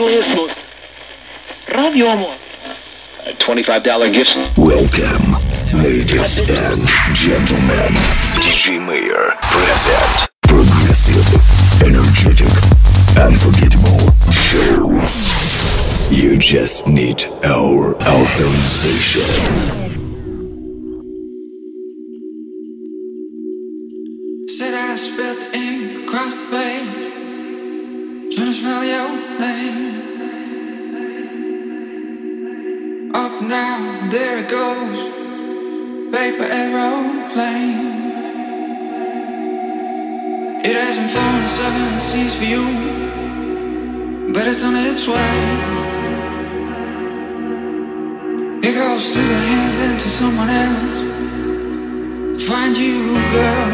most... Radio Amor. A $25 gift. Welcome, ladies and gentlemen. DJ Mayor present. Progressive, energetic, unforgettable show. You just need our authorization. down, there it goes. Paper aeroplane. It has been falling seven seas for you, but it's on its way. It goes through the hands into someone else to find you, girl.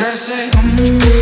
Gotta say, um.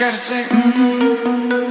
gotta say, mm-hmm.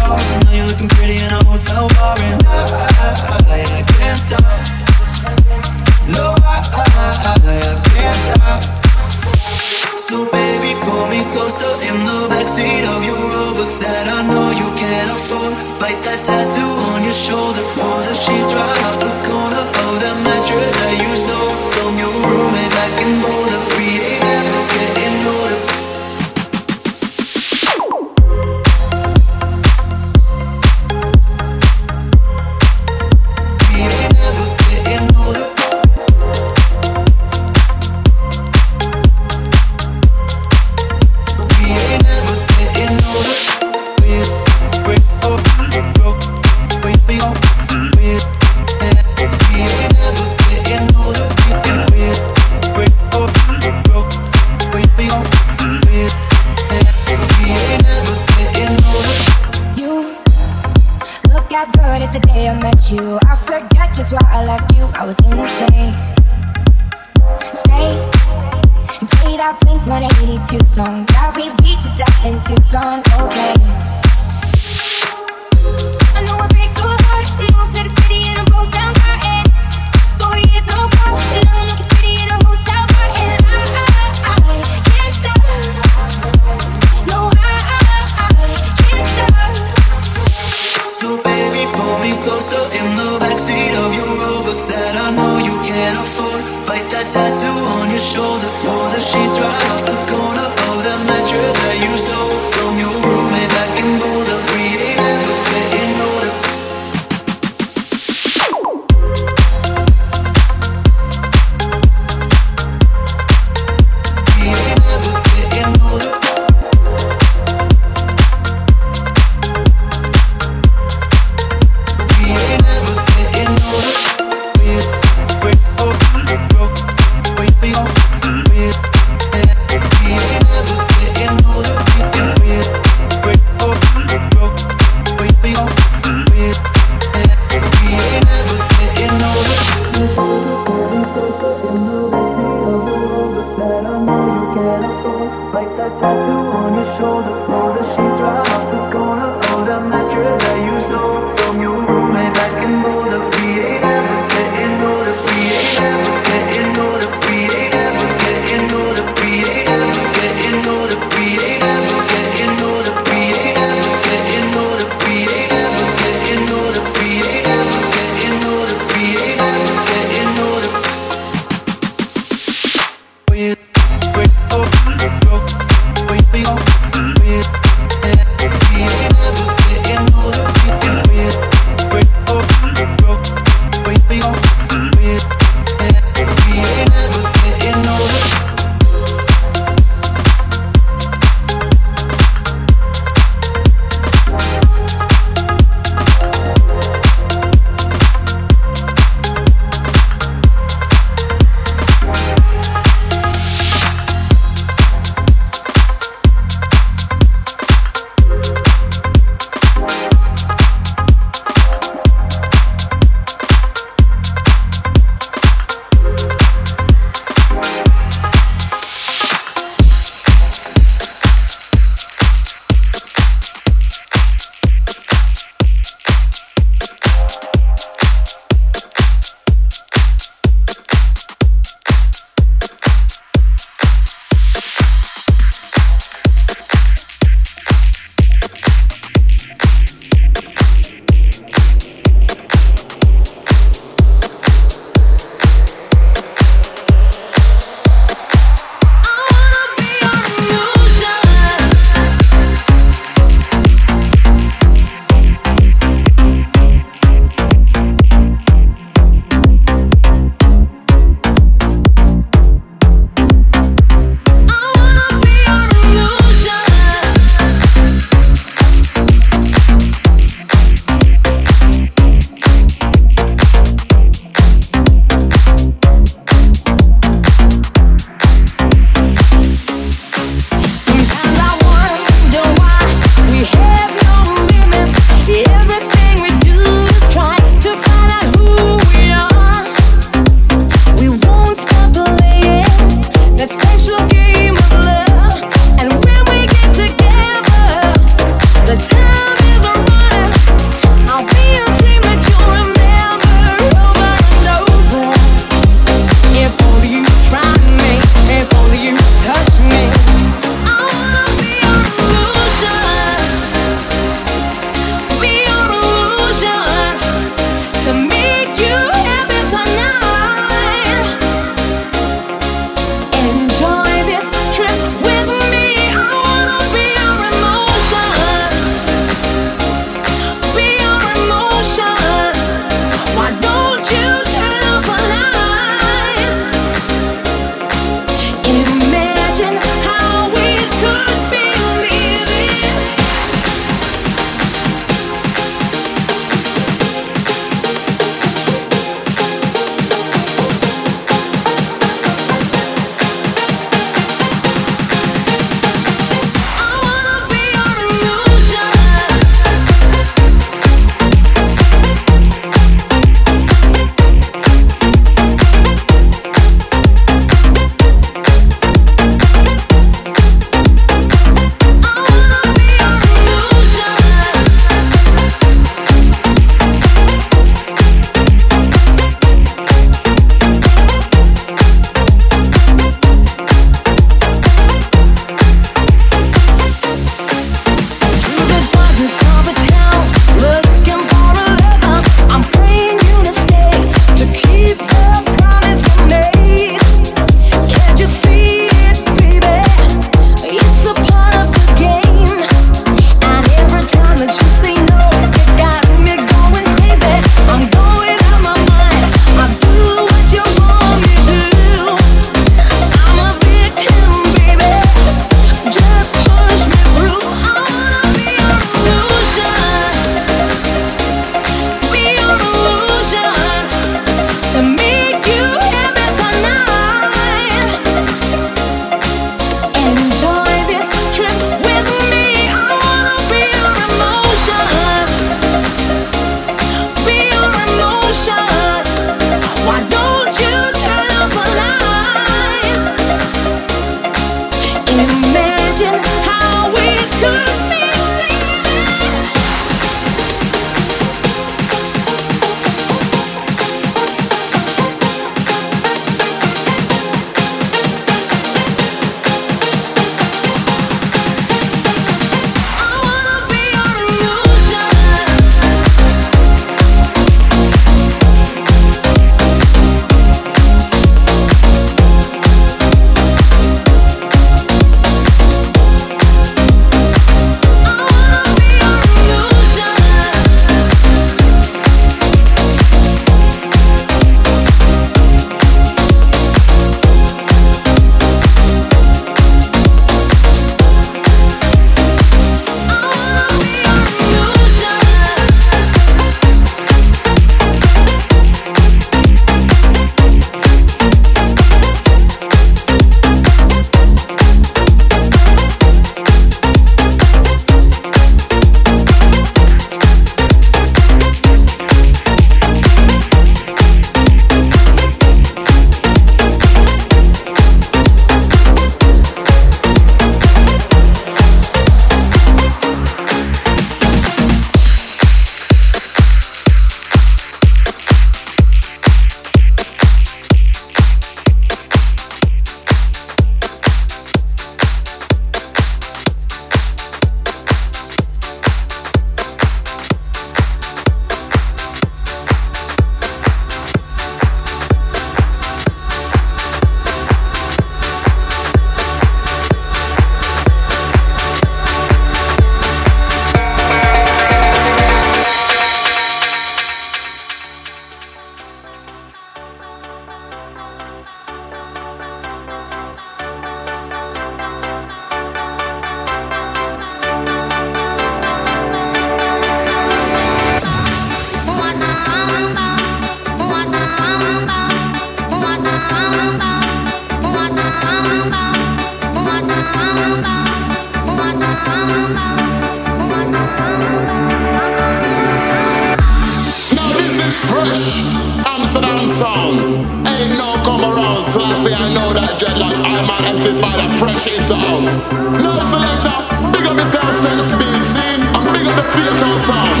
come around, slassy. I know that dreadlocks. I'm an by the fresh into house. No selector, big up yourself, sense being seen, and big up the fatal sound.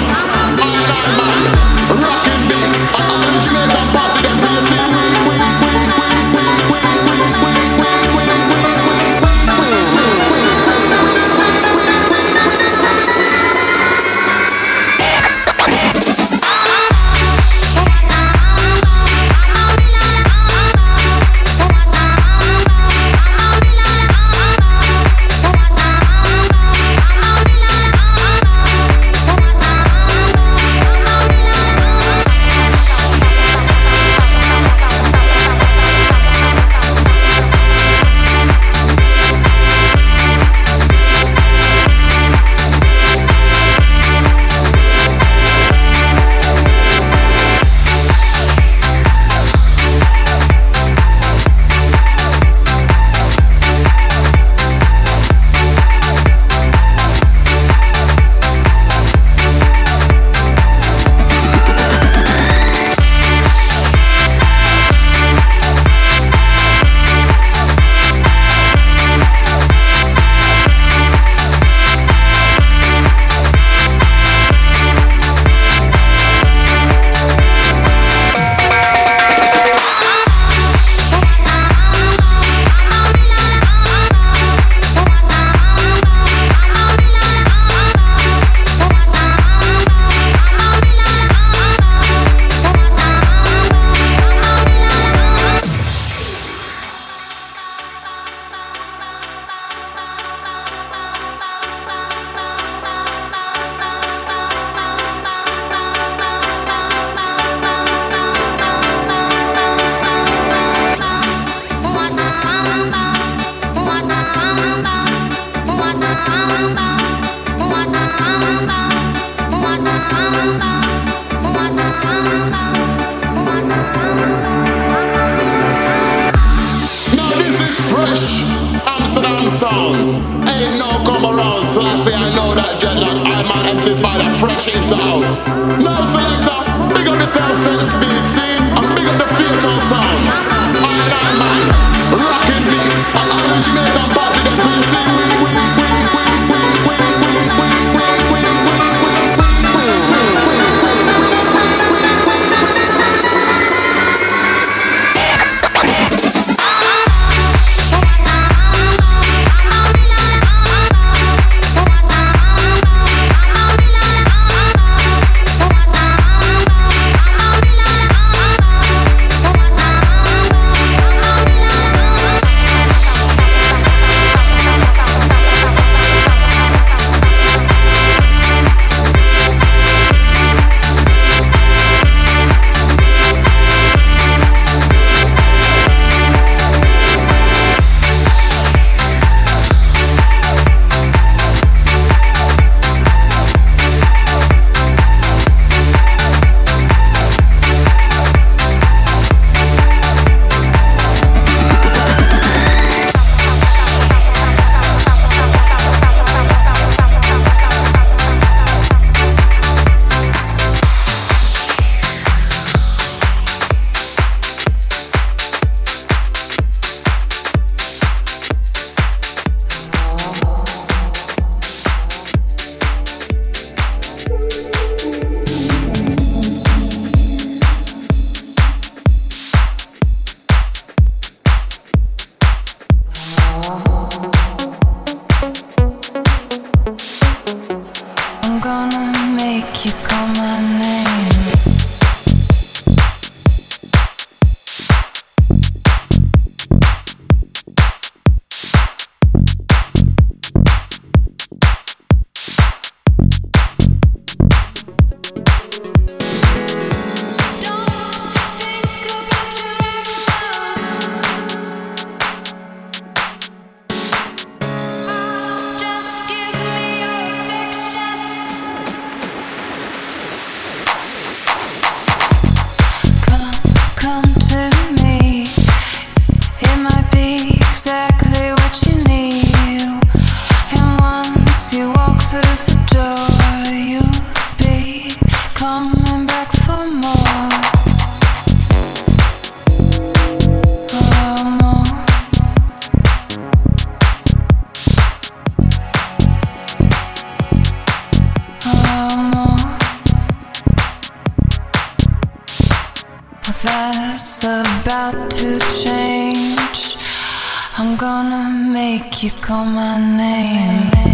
I and I, man. That's about to change. I'm gonna make you call my name.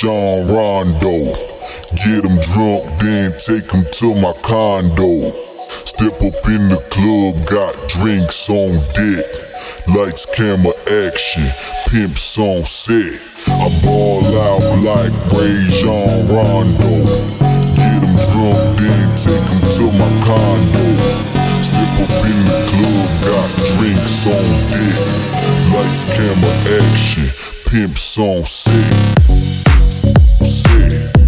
Jean Rondo. Get them drunk, then take them to my condo. Step up in the club, got drinks on deck. Lights, camera, action, pimps on set. I ball out like Rajon Rondo. Get them drunk, then take them to my condo. Step up in the club, got drinks on deck. Lights, camera, action, pimps on set. On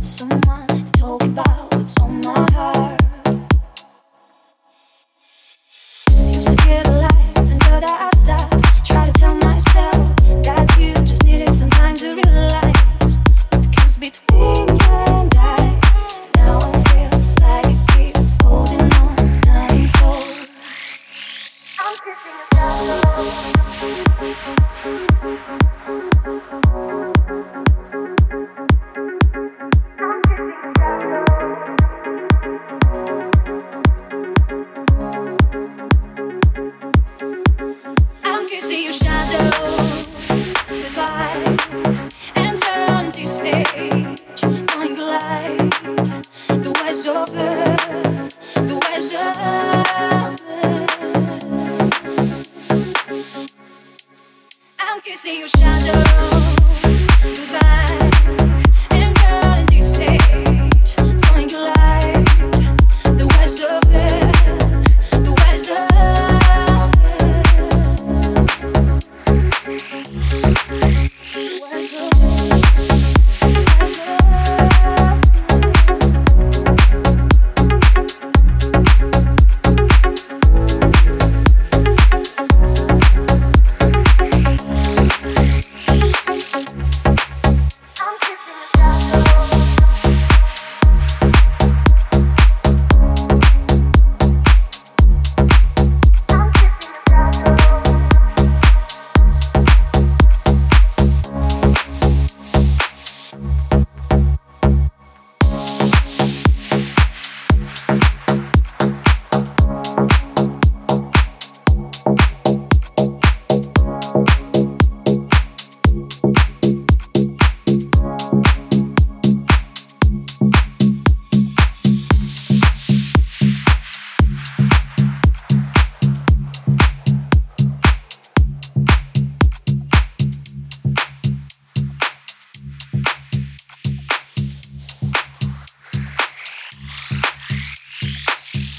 see your